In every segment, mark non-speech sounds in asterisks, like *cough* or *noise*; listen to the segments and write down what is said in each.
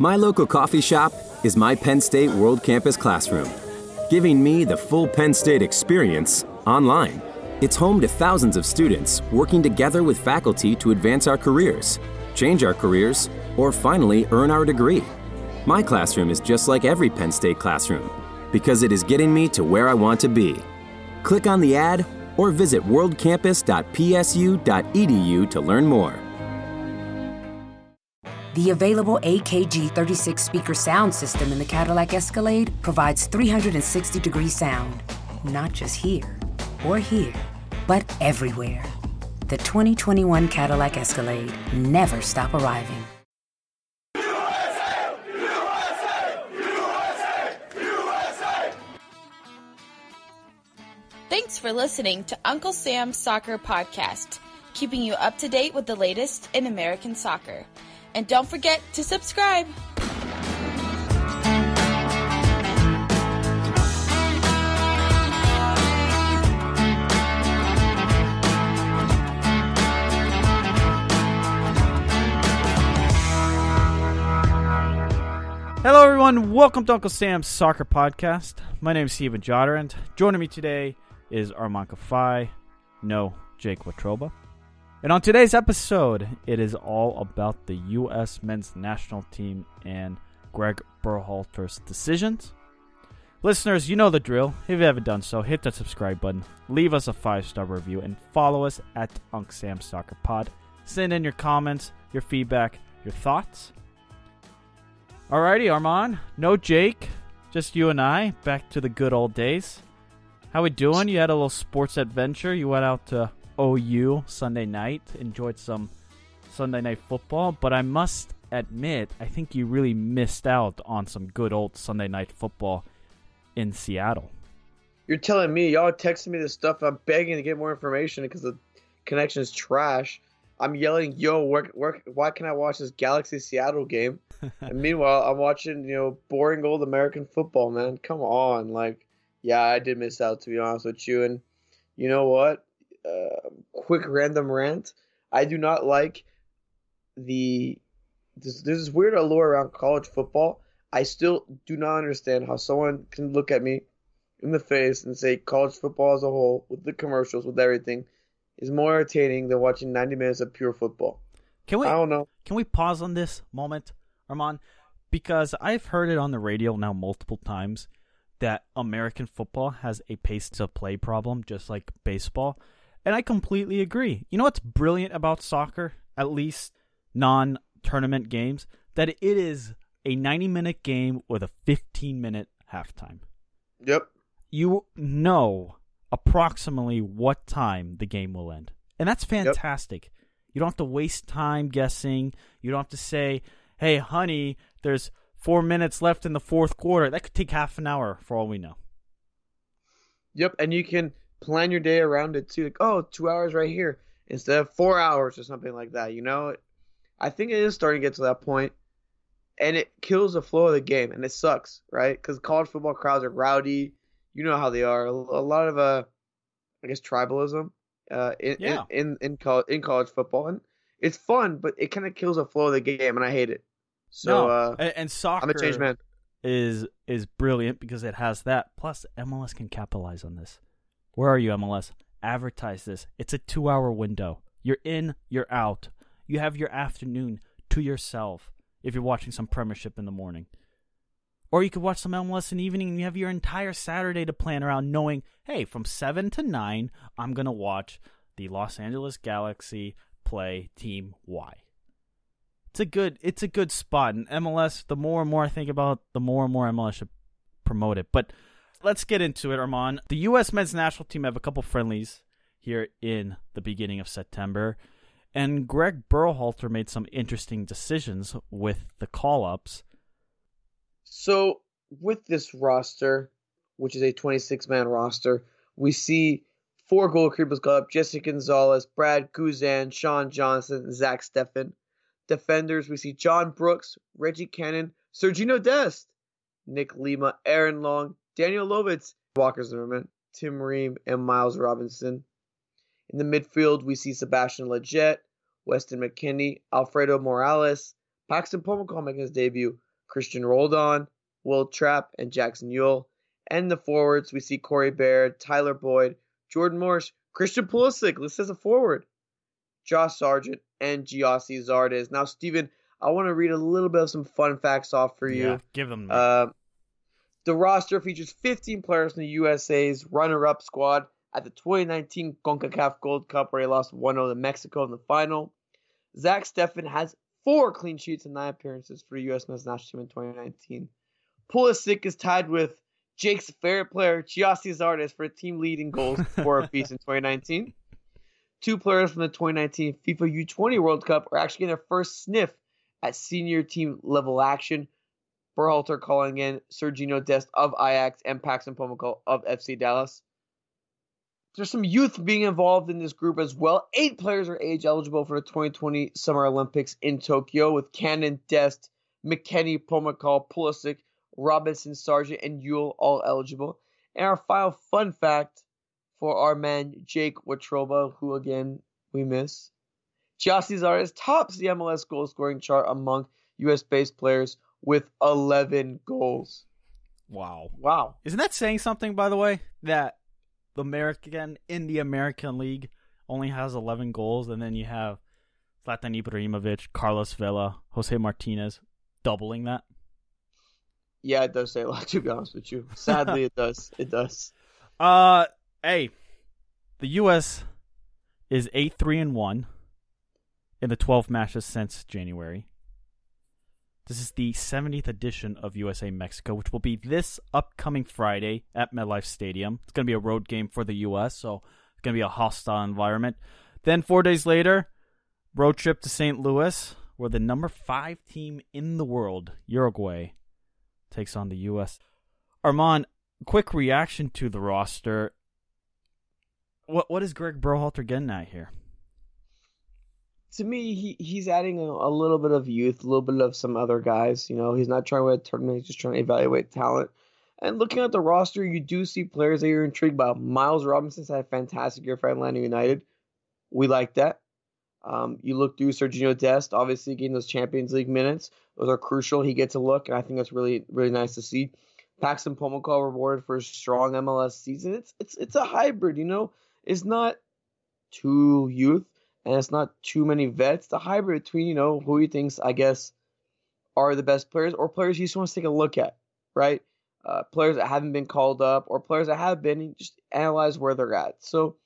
My local coffee shop is my Penn State World Campus classroom, giving me the full Penn State experience online. It's home to thousands of students working together with faculty to advance our careers, change our careers, or finally earn our degree. My classroom is just like every Penn State classroom because it is getting me to where I want to be. Click on the ad or visit worldcampus.psu.edu to learn more. The available AKG 36 speaker sound system in the Cadillac Escalade provides 360 degree sound, not just here or here, but everywhere. The 2021 Cadillac Escalade never stop arriving. Thanks for listening to Uncle Sam's Soccer Podcast, keeping you up to date with the latest in American soccer. And don't forget to subscribe. Hello, everyone. Welcome to Uncle Sam's Soccer Podcast. My name is Steven Jodarand. Joining me today is Armand Kafai, no Jake Watroba. And on today's episode, it is all about the U.S. men's national team and Greg Berhalter's decisions. Listeners, you know the drill. If you haven't done so, hit that subscribe button, leave us a five star review, and follow us at Unc Sam Soccer Pod. Send in your comments, your feedback, your thoughts. Alrighty, Armand. No Jake, just you and I. Back to the good old days. How we doing? You had a little sports adventure. You went out to OU Sunday night, enjoyed some Sunday night football, but I must admit, I think you really missed out on some good old Sunday night football in Seattle. You're telling me y'all texting me this stuff. I'm begging to get more information because the connection is trash. I'm yelling, "Yo, where, where, why can't I watch this Galaxy Seattle game?" *laughs* and meanwhile, I'm watching, you know, boring old American football. Man, come on, like, yeah, I did miss out to be honest with you. And you know what? Uh, quick random rant. I do not like the this, this is weird allure around college football. I still do not understand how someone can look at me in the face and say college football as a whole, with the commercials, with everything, is more entertaining than watching 90 minutes of pure football. Can we? I don't know. Can we pause on this moment, Armand? Because I've heard it on the radio now multiple times that American football has a pace to play problem, just like baseball. And I completely agree. You know what's brilliant about soccer, at least non tournament games? That it is a 90 minute game with a 15 minute halftime. Yep. You know approximately what time the game will end. And that's fantastic. Yep. You don't have to waste time guessing. You don't have to say, hey, honey, there's four minutes left in the fourth quarter. That could take half an hour for all we know. Yep. And you can plan your day around it too. Like, oh, two hours right here instead of four hours or something like that. You know, I think it is starting to get to that point, and it kills the flow of the game, and it sucks, right? Because college football crowds are rowdy. You know how they are. A lot of uh, I guess tribalism, uh, in yeah. in in, in, college, in college football, and it's fun, but it kind of kills the flow of the game, and I hate it. So, no. uh, and, and soccer I'm a changed man. is is brilliant because it has that. Plus, MLS can capitalize on this. Where are you, MLS? Advertise this. It's a two hour window. You're in, you're out. You have your afternoon to yourself if you're watching some Premiership in the morning. Or you could watch some MLS in the evening and you have your entire Saturday to plan around knowing, hey, from 7 to 9, I'm going to watch the Los Angeles Galaxy play Team Y. It's a good it's a good spot. And MLS, the more and more I think about, the more and more MLS should promote it. But let's get into it, Armand. The U.S. men's national team have a couple friendlies here in the beginning of September, and Greg Berhalter made some interesting decisions with the call ups. So, with this roster, which is a 26 man roster, we see four goalkeepers go up Jesse Gonzalez, Brad Guzan, Sean Johnson, Zach Steffen. Defenders, we see John Brooks, Reggie Cannon, Sergiño Dest, Nick Lima, Aaron Long, Daniel Lovitz, Walker Zimmerman, Tim Ream, and Miles Robinson. In the midfield, we see Sebastian Lletget, Weston McKennie, Alfredo Morales, Paxton Pomykal making his debut, Christian Roldan, Will Trapp, and Jackson Yueill. And the forwards, we see Corey Baird, Tyler Boyd, Jordan Morris, Christian Pulisic, listed as a forward, Josh Sargent, and Gyasi Zardes. Now, Steven, I want to read a little bit of some fun facts off for you. Yeah, give them. Uh, the roster features 15 players from the USA's runner-up squad at the 2019 CONCACAF Gold Cup, where he lost 1-0 to Mexico in the final. Zach Steffen has four clean sheets and nine appearances for the U.S. men's national team in 2019. Pulisic is tied with Jake's favorite player, Gyasi Zardes, for team leading goals *laughs* for a piece in 2019. Two players from the 2019 FIFA U20 World Cup are actually getting their first sniff at senior team level action. Berhalter calling in Sergiño Dest of Ajax and Paxton Pomykal of FC Dallas. There's some youth being involved in this group as well. Eight players are age eligible for the 2020 Summer Olympics in Tokyo, with Cannon, Dest, McKennie, Pomykal, Pulisic, Robinson, Sargent, and Yueill all eligible. And our final fun fact for our man Jake Watroba, who again we miss. Gyasi Zardes tops the MLS goal scoring chart among US based players with 11 goals. Wow. Wow. Isn't that saying something, by the way? That the American in the American League only has 11 goals, and then you have Zlatan Ibrahimovic, Carlos Vela, Jose Martinez doubling that. Yeah, it does say a lot, to be honest with you. Sadly, it does. It does. *laughs* Uh, hey, the U.S. is 8 3 and 1 in the 12 matches since January. This is the 70th edition of USA Mexico, which will be this upcoming Friday at MetLife Stadium. It's going to be a road game for the U.S., so it's going to be a hostile environment. Then, four days later, road trip to St. Louis, where the number five team in the world, Uruguay, takes on the U.S. Armand, quick reaction to the roster. What what is Greg Berhalter getting at here? To me, he, he's adding a, a, little bit of youth, a little bit of some other guys. You know, he's not trying to tournament; he's just trying to evaluate talent. And looking at the roster, you do see players that you're intrigued by. Miles Robinson's had a fantastic year for Atlanta United. We like that. Um, you look through Sergiño Dest, obviously getting those Champions League minutes. Those are crucial. He gets a look, and I think that's really, really nice to see. Paxton Pomykal rewarded for a strong MLS season. It's it's it's a hybrid, you know. It's not too youth and it's not too many vets. The hybrid between, you know, who he thinks, I guess, are the best players or players he just wants to take a look at, right? Uh, players that haven't been called up or players that have been, just analyze where they're at. So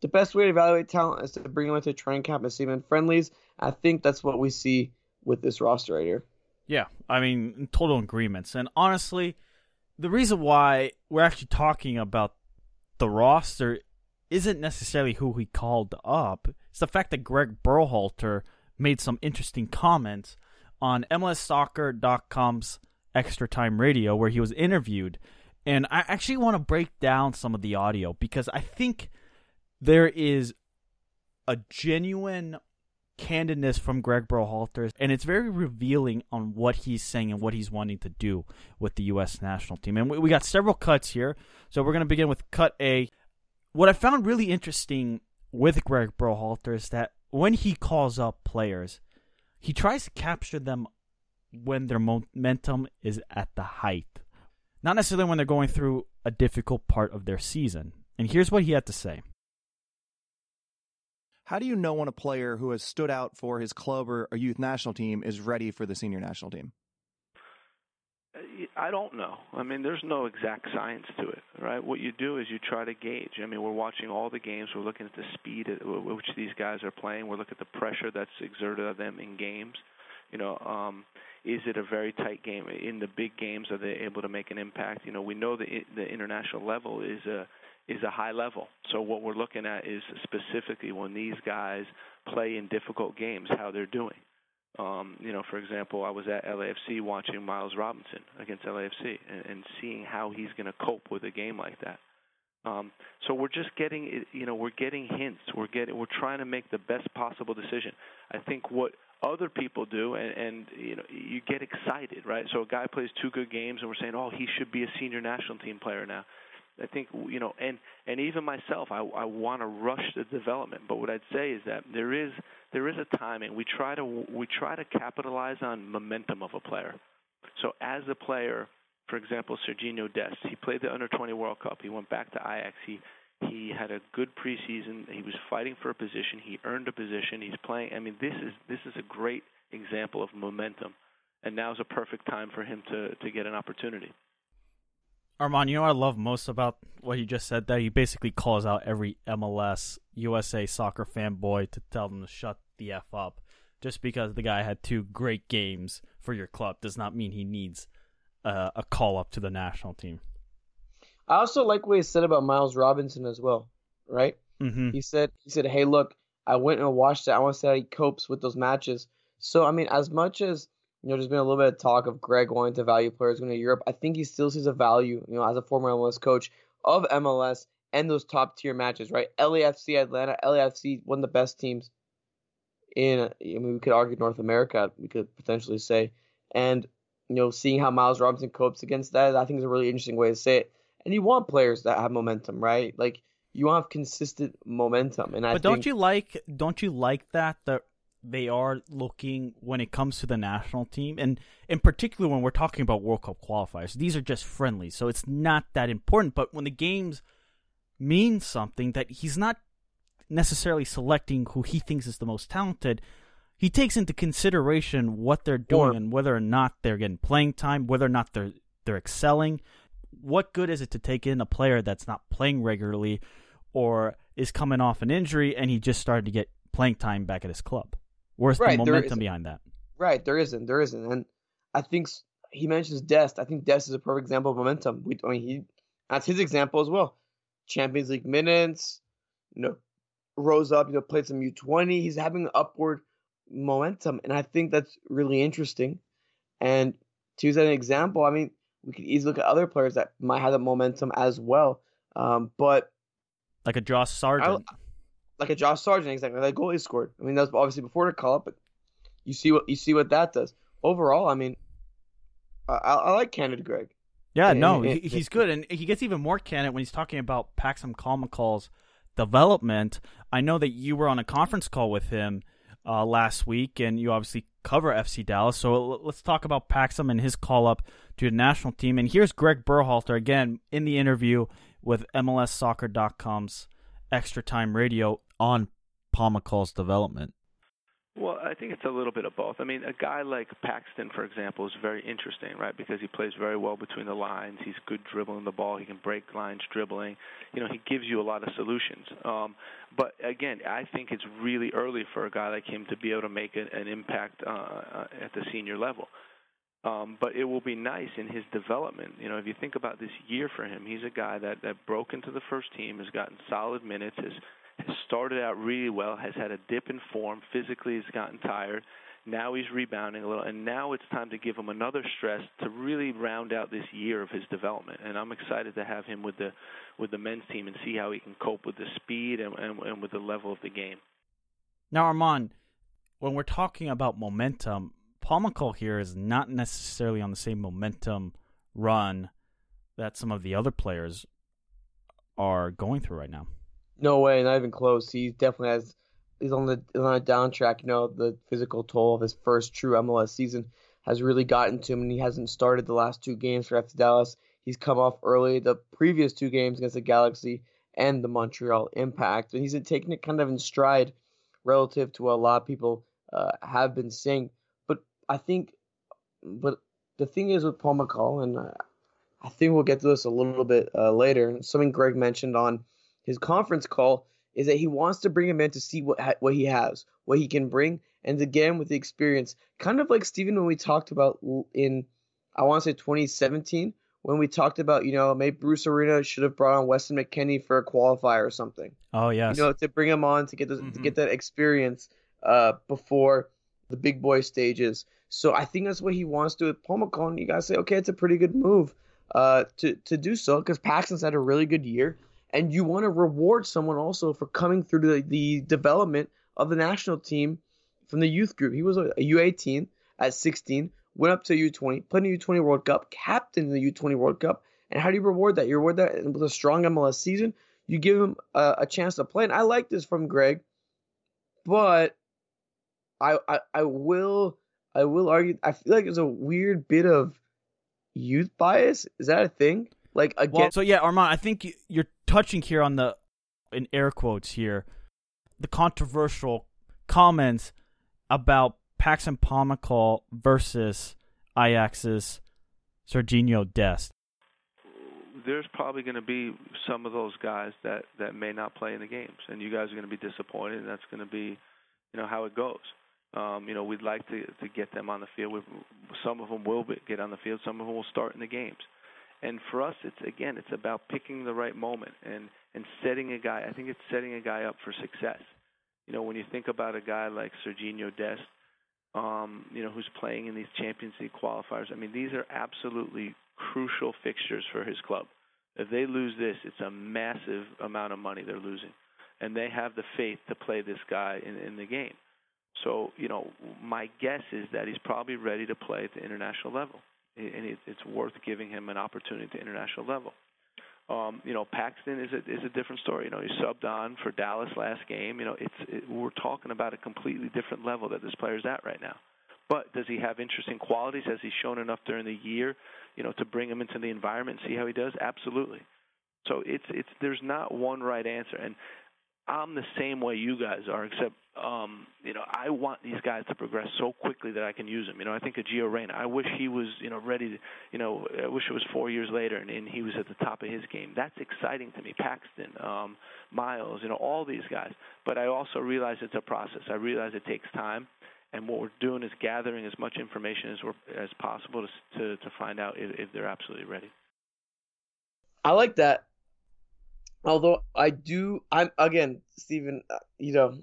the best way to evaluate talent is to bring them into training camp and see them in friendlies. I think that's what we see with this roster right here. Yeah, I mean, total agreements. And honestly, the reason why we're actually talking about the roster isn't necessarily who he called up. It's the fact that Greg Berhalter made some interesting comments on MLSsoccer.com's Extra Time Radio where he was interviewed. And I actually want to break down some of the audio because I think there is a genuine candidness from Greg Berhalter, and it's very revealing on what he's saying and what he's wanting to do with the U.S. national team. And we, we got several cuts here, so we're going to begin with cut A. What I found really interesting with Greg Berhalter is that when he calls up players, he tries to capture them when their momentum is at the height, not necessarily when they're going through a difficult part of their season. And here's what he had to say. How do you know when a player who has stood out for his club or a youth national team is ready for the senior national team? I don't know. I mean, there's no exact science to it, right? What you do is you try to gauge. I mean, we're watching all the games. We're looking at the speed at which these guys are playing. We're looking at the pressure that's exerted on them in games. You know, um, is it a very tight game? In the big games, are they able to make an impact? You know, we know the the international level is a is a high level. So what we're looking at is specifically when these guys play in difficult games, how they're doing. Um, you know, for example, I was at LAFC watching Miles Robinson against LAFC and, and seeing how he's going to cope with a game like that. Um, so we're just getting, you know, we're getting hints. We're getting, we're trying to make the best possible decision. I think what other people do, and, and you know, you get excited, right? So a guy plays two good games, and we're saying, oh, he should be a senior national team player now. I think you know, and and even myself, I I want to rush the development. But what I'd say is that there is there is a timing. We try to we try to capitalize on momentum of a player. So as a player, for example, Sergiño Dest, he played the Under 20 World Cup. He went back to Ajax. He he had a good preseason. He was fighting for a position. He earned a position. He's playing. I mean, this is this is a great example of momentum, and now's a perfect time for him to to get an opportunity. Armand, you know what I love most about what he just said there? He basically calls out every MLS USA soccer fanboy to tell them to shut the F up. Just because the guy had two great games for your club does not mean he needs uh, a call up to the national team. I also like what he said about Miles Robinson as well, right? Mm-hmm. He said he said, "Hey, look, I went and watched it. I want to see how he copes with those matches." So I mean, as much as you know, there's been a little bit of talk of Greg wanting to value players going to Europe. I think he still sees a value, you know, as a former MLS coach of MLS and those top tier matches, right? LAFC Atlanta, LAFC, one of the best teams in, I mean, we could argue North America, we could potentially say. And, you know, seeing how Miles Robinson copes against that, I think is a really interesting way to say it. And you want players that have momentum, right? Like, you want consistent momentum. And I but don't you like don't you like that that they are looking when it comes to the national team, and in particular when we're talking about World Cup qualifiers. These are just friendly, so it's not that important. But when the games mean something, that he's not necessarily selecting who he thinks is the most talented. He takes into consideration what they're doing Or- and whether or not they're getting playing time, whether or not they're they're excelling. What good is it to take in a player that's not playing regularly or is coming off an injury and he just started to get playing time back at his club? Where's Right, the momentum behind that? Right, there isn't. There isn't. And I think he mentions Dest. I think Dest is a perfect example of momentum. We, I mean, he that's his example as well. Champions League minutes, you know, rose up, you know, played some U20. He's having upward momentum, and I think that's really interesting. And to use that as an example, I mean, we could easily look at other players that might have that momentum as well. Um, but Like a Josh Sargent. Like a Josh Sargent, exactly. That goal he scored. I mean, that was obviously before the call up, but you see what you see what that does. Overall, I mean, I, I like Canada Greg. Yeah, And- no, and- he, he's good, and he gets even more candid when he's talking about Paxton Pomykal's development. I know that you were on a conference call with him uh, last week, and you obviously cover FC Dallas. So let's talk about Paxum and his call up to the national team. And here's Greg Berhalter again in the interview with MLSsoccer.com's Extra Time Radio on Pomykal's development. Well, I think it's a little bit of both. I mean, a guy like Paxton, for example, is very interesting, right? Because he plays very well between the lines. He's good dribbling the ball. He can break lines dribbling. You know, he gives you a lot of solutions. Um, but again, I think it's really early for a guy like him to be able to make an, an impact uh, uh, at the senior level. Um, but it will be nice in his development. You know, if you think about this year for him, he's a guy that that broke into the first team, has gotten solid minutes, has has started out really well, has had a dip in form, physically has gotten tired. Now he's rebounding a little, and now it's time to give him another stress to really round out this year of his development. And I'm excited to have him with the with the men's team and see how he can cope with the speed and, and, and with the level of the game. Now, Armand, when we're talking about momentum, Pomykal here is not necessarily on the same momentum run that some of the other players are going through right now. No way, not even close. He definitely has. He's on the on a down track. You know, the physical toll of his first true MLS season has really gotten to him, and he hasn't started the last two games for FC Dallas. He's come off early the previous two games against the Galaxy and the Montreal Impact, and he's taking it kind of in stride relative to what a lot of people uh, have been saying. I think, but the thing is with Pomykal, and uh, I think we'll get to this a little bit uh, later. Something Greg mentioned on his conference call is that he wants to bring him in to see what ha- what he has, what he can bring, and again with the experience, kind of like Steven when we talked about in, I want to say 2017 when we talked about you know maybe Bruce Arena should have brought on Weston McKennie for a qualifier or something, Oh yes, you know to bring him on to get the, to Mhm. get that experience uh, before the big boy stages. So I think that's what he wants to do with McCall. You gotta say okay, it's a pretty good move uh, to to do so because Paxton's had a really good year and you want to reward someone also for coming through the, the development of the national team from the youth group. He was a U18 at 16, went up to U20, played in the U20 World Cup, captain in the U20 World Cup. And how do you reward that? You reward that with a strong MLS season. You give him a, a chance to play. And I like this from Greg, but I, I I will I will argue. I feel like there's a weird bit of youth bias? Is that a thing? Like again, well, so yeah, Armand, I think you're touching here on the in air quotes here the controversial comments about Paxton Pomykal versus Ajax's Sergiño Dest. There's probably going to be some of those guys that that may not play in the games, and you guys are going to be disappointed, and that's going to be, you know, how it goes. Um, you know, we'd like to to get them on the field. We've, some of them will get on the field. Some of them will start in the games. And for us, it's again, it's about picking the right moment and and setting a guy. I think it's setting a guy up for success. You know, when you think about a guy like Sergiño Dest, um, you know, who's playing in these Champions League qualifiers. I mean, these are absolutely crucial fixtures for his club. If they lose this, it's a massive amount of money they're losing, and they have the faith to play this guy in, in the game. So, you know, my guess is that he's probably ready to play at the international level, and it's worth giving him an opportunity at the international level. Um, you know, Paxton is a is a different story. You know, he subbed on for Dallas last game. You know, it's it, we're talking about a completely different level that this player's at right now. But does he have interesting qualities? Has he shown enough during the year, you know, to bring him into the environment and see how he does? Absolutely. So it's it's there's not one right answer, and I'm the same way you guys are, except um, you know I want these guys to progress so quickly that I can use them. You know, I think of Gio Reyna. I wish he was you know ready. To, you know, I wish it was four years later and, and he was at the top of his game. That's exciting to me. Paxton, um, Miles, you know, all these guys. But I also realize it's a process. I realize it takes time. And what we're doing is gathering as much information as we're, as possible to, to to find out if, if they're absolutely ready. I like that Although I do, I'm again, Stephen. Uh, you know,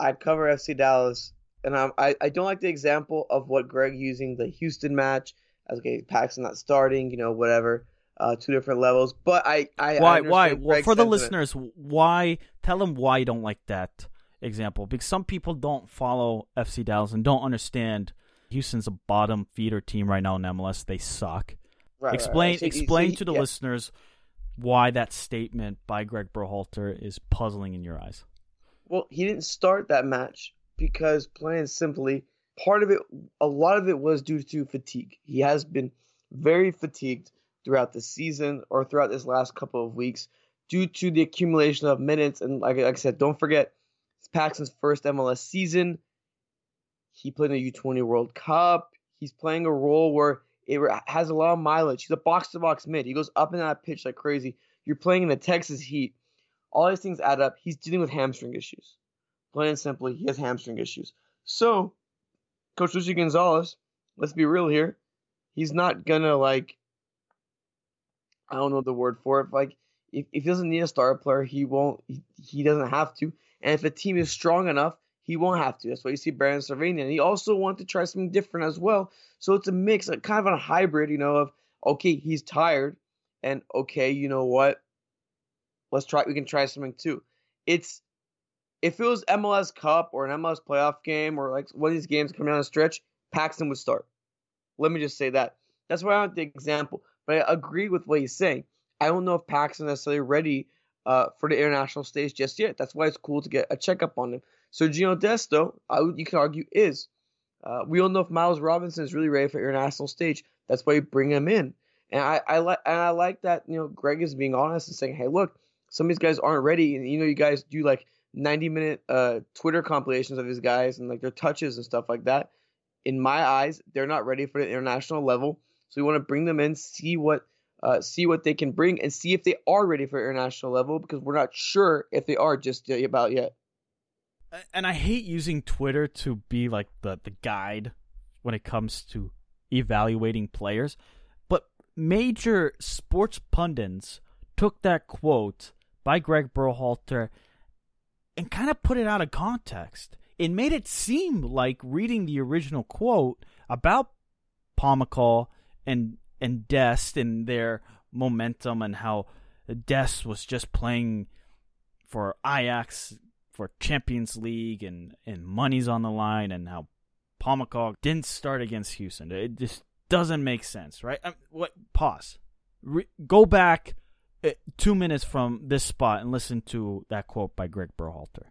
I cover FC Dallas, and I'm, I I don't like the example of what Greg using the Houston match as okay, Paxton not starting, you know, whatever. Uh, two different levels, but I, I why I why well, for the sentiment. listeners why tell them why you don't like that example because some people don't follow FC Dallas and don't understand Houston's a bottom feeder team right now in MLS. They suck. Right, explain right, right. So, explain so, to the yeah. listeners why that statement by Greg Berhalter is puzzling in your eyes. Well, he didn't start that match because, plain and simply, part of it, a lot of it was due to fatigue. He has been very fatigued throughout the season or throughout this last couple of weeks due to the accumulation of minutes. And like, like I said, don't forget, it's Paxton's first MLS season. He played in the U20 World Cup. He's playing a role where it has a lot of mileage. He's a box to box mid. He goes up and that pitch like crazy. You're playing in the Texas Heat. All these things add up. He's dealing with hamstring issues. Plain and simply, he has hamstring issues. So, Coach Luchi Gonzalez, let's be real here. He's not gonna like I don't know the word for it. Like if, if he doesn't need a star player, he won't. He, he doesn't have to. And if a team is strong enough, he won't have to. That's why you see Brandon Servania. And he also wants to try something different as well. So it's a mix, like kind of a hybrid, you know, of okay, he's tired, and okay, you know what? Let's try. We can try something too. It's if it was MLS Cup or an MLS playoff game or like one of these games coming down the stretch, Paxton would start. Let me just say that. That's why I want the example. But I agree with what he's saying. I don't know if Paxton is necessarily ready uh, for the international stage just yet. That's why it's cool to get a checkup on him. So Gino Desto, I you could argue, is. Uh, we don't know if Miles Robinson is really ready for international stage. That's why you bring him in. And I, I like and I like that you know Greg is being honest and saying, hey, look, some of these guys aren't ready. And you know, you guys do like 90 minute uh, Twitter compilations of these guys and like their touches and stuff like that. In my eyes, they're not ready for the international level. So we want to bring them in, see what uh, see what they can bring, and see if they are ready for international level because we're not sure if they are just about yet and I hate using Twitter to be like the the guide when it comes to evaluating players, but major sports pundits took that quote by Greg Berhalter and kind of put it out of context. It made it seem like reading the original quote about Pomykal and and Dest and their momentum and how Dest was just playing for Ajax for Champions League and, and money's on the line and how Pomykal didn't start against Houston. It just doesn't make sense, right? I what? Pause. Re- go back two minutes from this spot and listen to that quote by Greg Berhalter.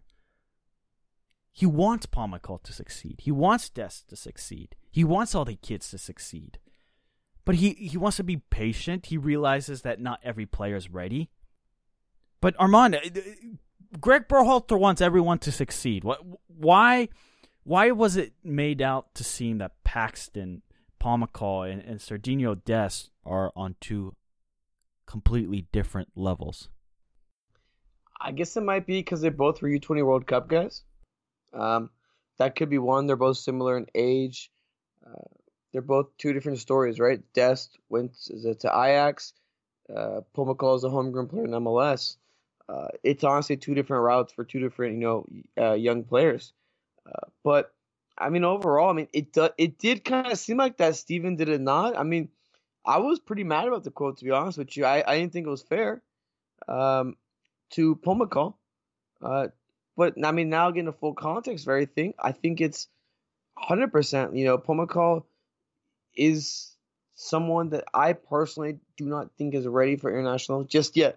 He wants Pomykal to succeed. He wants Dest to succeed. He wants all the kids to succeed. but he, he wants to be patient. He realizes that not every player is ready. But Armand, uh, Greg Berhalter wants everyone to succeed. Why? Why was it made out to seem that Paxton, Paul and, and Sergiño Dest are on two completely different levels? I guess it might be because they both were U20 World Cup guys. Um, that could be one. They're both similar in age. Uh, they're both two different stories, right? Dest went to Ajax. Uh, Pomykal is a homegrown player in MLS. Uh, it's honestly two different routes for two different, you know, uh, young players. Uh, but I mean, overall, I mean, it do, it did kind of seem like that Steven did it not. I mean, I was pretty mad about the quote to be honest with you. I, I didn't think it was fair um, to Pomykal. Uh, but I mean, now getting the full context of everything, I think it's 100%. You know, Pomykal is someone that I personally do not think is ready for international just yet.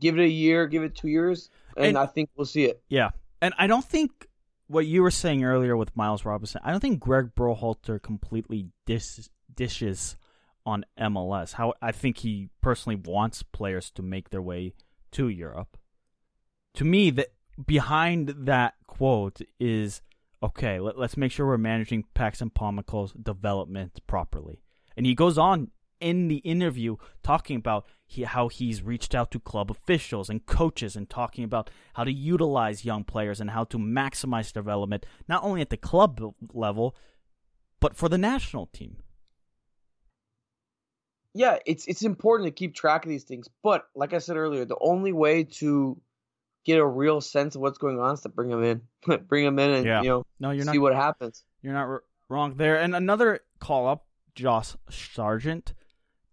Give it a year, give it two years, and, and I think we'll see it. Yeah, and I don't think what you were saying earlier with Miles Robinson. I don't think Greg Berhalter completely dis- dishes on MLS. How I think he personally wants players to make their way to Europe. To me, that behind that quote is okay. Let, us make sure we're managing Paxton Pomykal's development properly. And he goes on in the interview talking about he, how he's reached out to club officials and coaches and talking about how to utilize young players and how to maximize development not only at the club level but for the national team. Yeah, it's it's important to keep track of these things, but like I said earlier, the only way to get a real sense of what's going on is to bring them in, *laughs* bring them in, and yeah. you know, no, you're see not, what happens. You're not r- wrong there. And another call up, Josh Sargent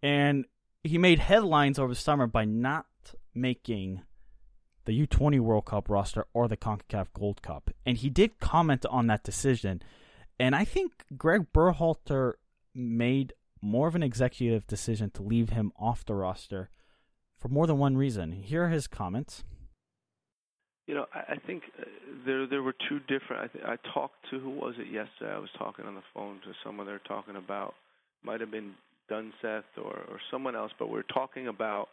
and he made headlines over the summer by not making the U20 World Cup roster or the CONCACAF Gold Cup. And he did comment on that decision. And I think Greg Berhalter made more of an executive decision to leave him off the roster for more than one reason. Here are his comments. You know, I, think uh, there there were two different. I, th- I talked to who was it yesterday? I was talking on the phone to someone. They're talking about might have been Dunseth or, or someone else, but we're talking about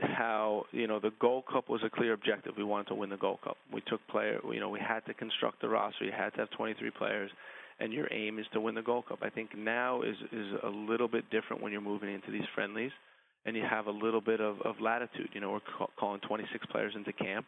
how you know the Gold Cup was a clear objective. We wanted to win the Gold Cup. We took player, you know, we had to construct the roster. You had to have 23 players, and your aim is to win the Gold Cup. I think now is is a little bit different when you're moving into these friendlies, and you have a little bit of, of latitude. You know, we're ca- calling 26 players into camp,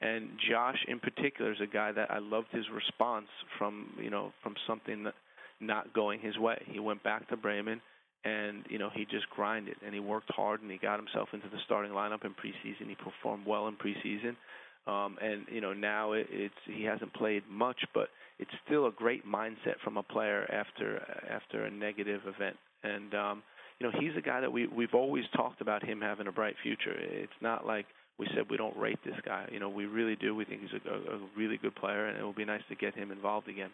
and Josh in particular is a guy that I loved his response from you know from something that not going his way. He went back to Bremen and you know he just grinded and he worked hard and he got himself into the starting lineup in preseason. He performed well in preseason, um, and you know now it, it's he hasn't played much, but it's still a great mindset from a player after after a negative event. And um, you know he's a guy that we we've always talked about him having a bright future. It's not like we said we don't rate this guy. You know we really do. We think he's a, a really good player, and it will be nice to get him involved again.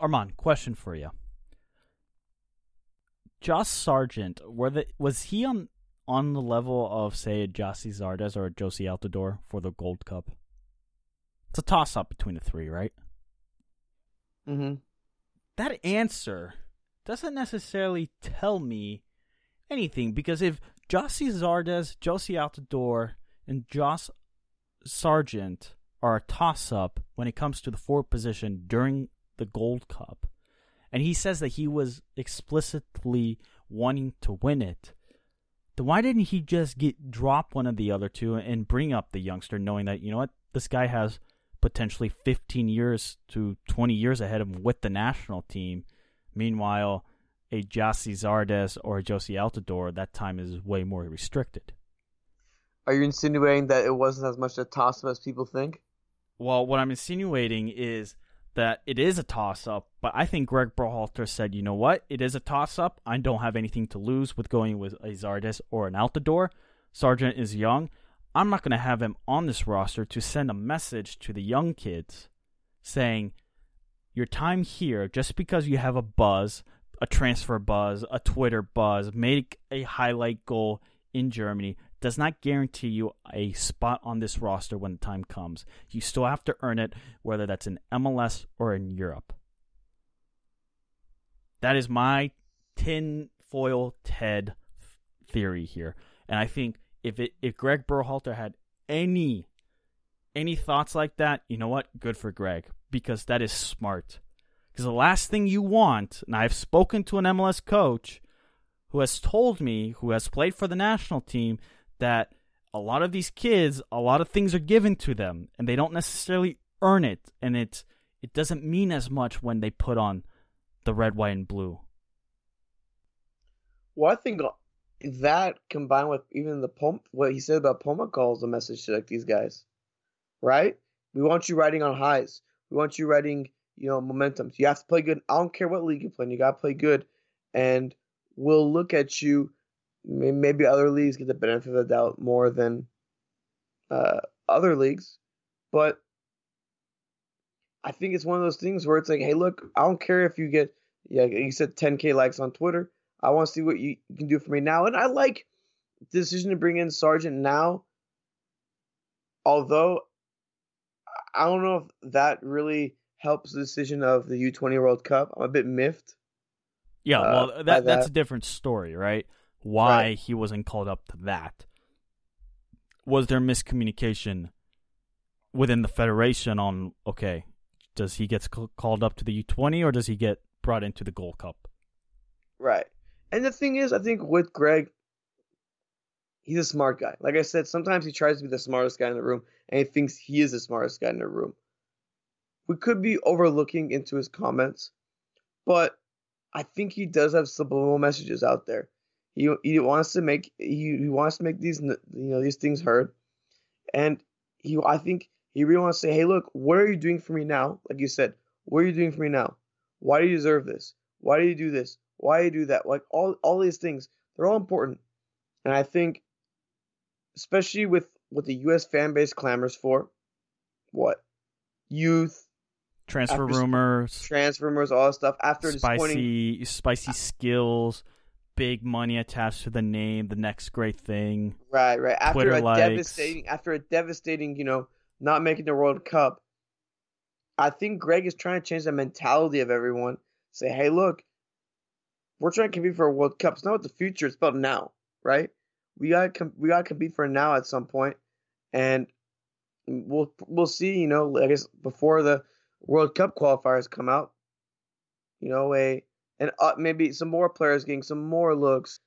Armand, question for you. Josh Sargent, were the, was he on on the level of say Gyasi Zardes or Jozy Altidore for the Gold Cup? It's a toss up between the three, right? Mm-hmm. That answer doesn't necessarily tell me anything because if Gyasi Zardes, Jozy Altidore, and Josh Sargent are a toss up when it comes to the forward position during the Gold Cup, and he says that he was explicitly wanting to win it, then why didn't he just get drop one of the other two and bring up the youngster, knowing that you know what this guy has potentially 15 years to 20 years ahead of him with the national team. Meanwhile, a Gyasi Zardes or a Jozy Altidore, that time is way more restricted. Are you insinuating that it wasn't as much a toss up as people think? Well, what I'm insinuating is that it is a toss up, but I think Greg Berhalter said, you know what? It is a toss up. I don't have anything to lose with going with a Zardes or an Altidore. Sargent is young. I'm not going to have him on this roster to send a message to the young kids saying, your time here, just because you have a buzz, a transfer buzz, a Twitter buzz, make a highlight goal in Germany, does not guarantee you a spot on this roster when the time comes. You still have to earn it, whether that's in MLS or in Europe. That is my tin foil Ted theory here, and I think if it if Greg Berhalter had any any thoughts like that, you know what? Good for Greg because that is smart. Because the last thing you want, and I've spoken to an MLS coach who has told me, who has played for the national team, that a lot of these kids, a lot of things are given to them, and they don't necessarily earn it, and it it doesn't mean as much when they put on the red, white, and blue. Well, I think that combined with even the Pom- what he said about Poma calls a message to like these guys, right? We want you riding on highs. We want you riding, you know, momentum. You have to play good. I don't care what league you play. In. You got to play good, and we'll look at you. Maybe other leagues get the benefit of the doubt more than uh, other leagues, but I think it's one of those things where it's like, hey, look, I don't care if you get, yeah, you said 10k likes on Twitter. I want to see what you, can do for me now. And I like the decision to bring in Sargent now. Although I don't know if that really helps the decision of the U20 World Cup. I'm a bit miffed. Yeah, uh, well, that, that, that's a different story, right? Why right. he wasn't called up to that. Was there miscommunication within the federation on, okay, does he get called up to the U20 or does he get brought into the Gold Cup? Right. And the thing is, I think with Greg, he's a smart guy. Like I said, sometimes he tries to be the smartest guy in the room, and he thinks he is the smartest guy in the room. We could be overlooking into his comments, but I think he does have subliminal messages out there. He he wants to make he, he wants to make these you know these things heard, and he I think he really wants to say, hey, look, what are you doing for me now? Like you said, what are you doing for me now? Why do you deserve this? Why do you do this? Why do you do that? Like all all these things, they're all important. And I think especially with what the US fan base clamors for, what? Youth, transfer rumors, transfer rumors, all that stuff after spicy spicy skills, big money attached to the name, the next great thing. Right, right. After Twitter a likes. devastating after a devastating, you know, not making the World Cup, I think Greg is trying to change the mentality of everyone. Say, hey, look, we're trying to compete for a World Cup. It's not what the future. It's about now, right? We got com- we got to compete for now at some point, and we'll we'll see. You know, I guess before the World Cup qualifiers come out, you know, a and uh, maybe some more players getting some more looks.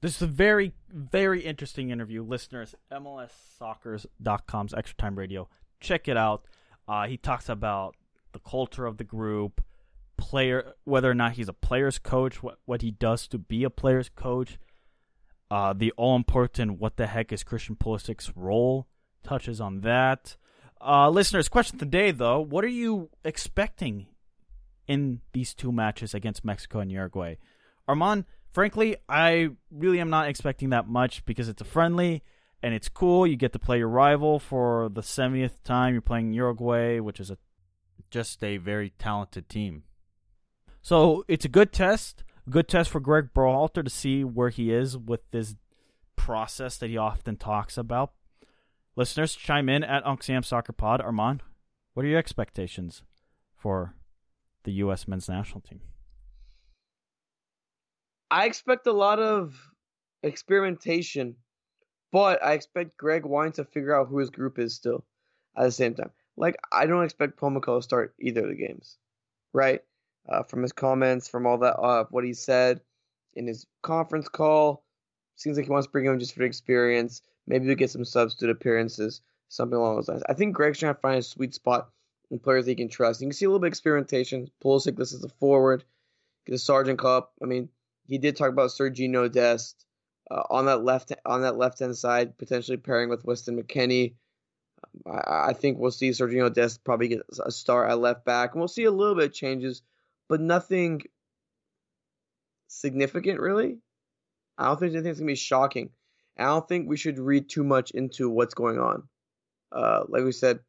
This is a very very interesting interview, listeners. MLSsoccer.com's Extra Time Radio. Check it out. Uh, he talks about the culture of the group player, whether or not he's a player's coach, what what he does to be a player's coach. Uh, the all important what the heck is Christian Pulisic's role touches on that. Uh, listeners, question today though: What are you expecting in these two matches against Mexico and Uruguay? Armand, frankly, I really am not expecting that much because it's a friendly and it's cool. You get to play your rival for the 70th time. You're playing Uruguay, which is a just a very talented team. So it's a good test, good test for Greg Berhalter to see where he is with this process that he often talks about. Listeners, chime in at Uncle Sam Soccer Pod. Armand, what are your expectations for the U.S. men's national team? I expect a lot of experimentation, but I expect Greg wanting to figure out who his group is still at the same time. Like, I don't expect Pomykal to start either of the games, right? uh, from his comments, from all that, uh, what he said in his conference call. Seems like he wants to bring him just for the experience. Maybe we get some substitute appearances, something along those lines. I think Greg's trying to find a sweet spot in players he can trust. You can see a little bit of experimentation. Pulisic, this is a forward. A Sargent Cup. I mean, he did talk about Sergiño Dest uh, on that left on that left hand side, potentially pairing with Weston McKennie. I, I think we'll see Sergiño Dest probably get a start at left back, and we'll see a little bit of changes but nothing significant really. I don't think anything's gonna be shocking. I don't think we should read too much into what's going on. Uh, like we said,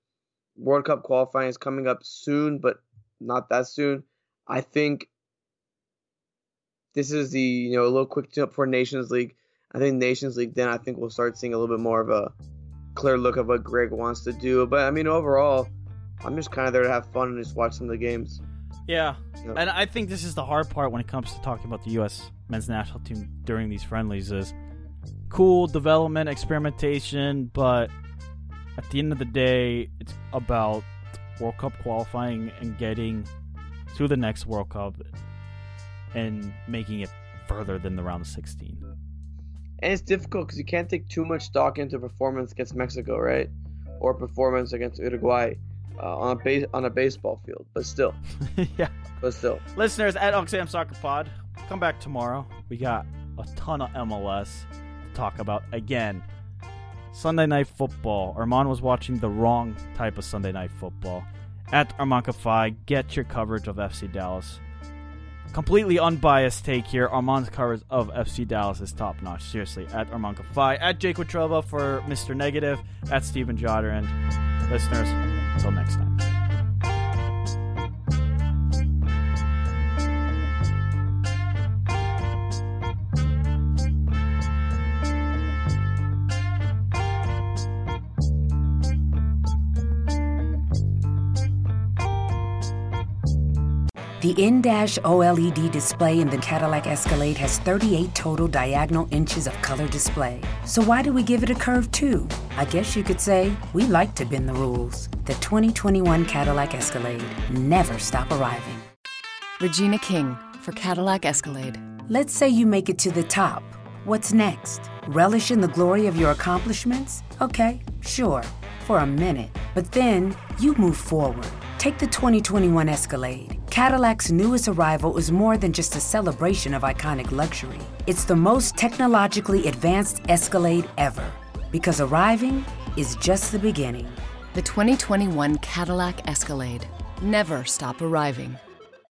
World Cup qualifying is coming up soon, but not that soon. I think this is the you know a little quick tune up for Nations League. I think Nations League then I think we'll start seeing a little bit more of a clear look of what Greg wants to do. But I mean overall, I'm just kind of there to have fun and just watch some of the games. Yeah. Yeah. And I think this is the hard part when it comes to talking about the U.S. men's national team during these friendlies is cool development, experimentation, but at the end of the day, it's about World Cup qualifying and getting to the next World Cup and making it further than the round of 16. And it's difficult because you can't take too much stock into performance against Mexico, right? Or performance against Uruguay uh, on a base on a baseball field. But still, *laughs* yeah. but still, Listeners at Oxfam Soccer Pod, come back tomorrow. We got a ton of MLS to talk about again. Sunday night football. Armand was watching the wrong type of Sunday night football. At Phi, get your coverage of FC Dallas. Completely unbiased take here. Armand's coverage of FC Dallas is top notch. Seriously, at Phi, at Jake Watroba for Mr. Negative, at Steven Jodder, and listeners, until next time. The in-dash OLED display in the Cadillac Escalade has 38 total diagonal inches of color display. So why do we give it a curve too? I guess you could say we like to bend the rules. The 2021 Cadillac Escalade never stop arriving. Regina King for Cadillac Escalade. Let's say you make it to the top. What's next? Relish in the glory of your accomplishments? Okay, sure, for a minute. But then you move forward. Take the 2021 Escalade. Cadillac's newest arrival is more than just a celebration of iconic luxury. It's the most technologically advanced Escalade ever. Because arriving is just the beginning. The 2021 Cadillac Escalade. Never stop arriving.